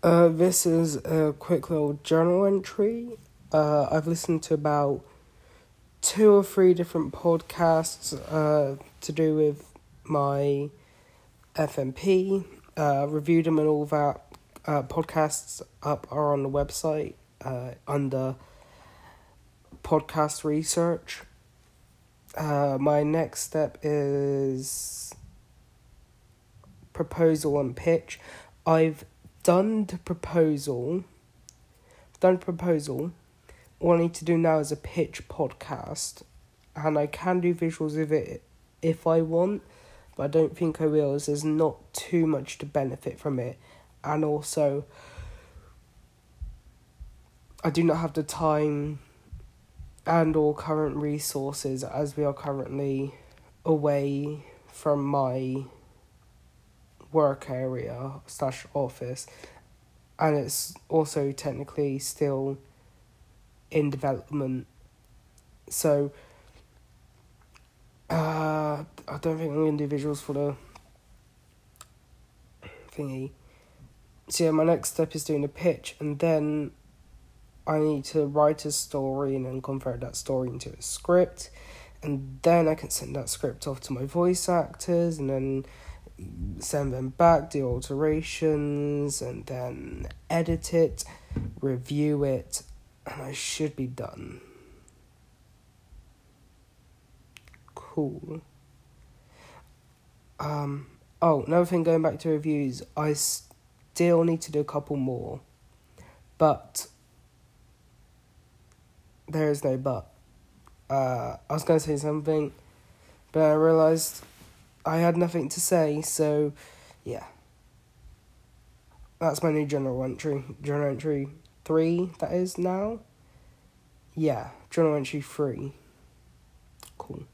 Uh, this is a quick little journal entry. Uh, I've listened to about two or three different podcasts uh, to do with my FMP. Uh, reviewed them and all that. Uh, podcasts up are on the website uh, under podcast research. Uh, my next step is proposal and pitch. I've done the proposal. Done the proposal. All I need to do now is a pitch podcast, and I can do visuals of it if I want, but I don't think I will. As there's not too much to benefit from it, and also I do not have the time and or current resources as we are currently away from my work area slash office and it's also technically still in development so uh I don't think I'm gonna do visuals for the thingy. So yeah, my next step is doing a pitch and then I need to write a story and then convert that story into a script and then I can send that script off to my voice actors and then send them back, do alterations, and then edit it, review it, and I should be done. Cool. Um, oh, another thing going back to reviews, I still need to do a couple more, but there is no but. Uh, I was going to say something, but I realised I had nothing to say, so yeah. That's my new journal entry. Journal entry 3, that is now? Yeah, journal entry 3. Cool.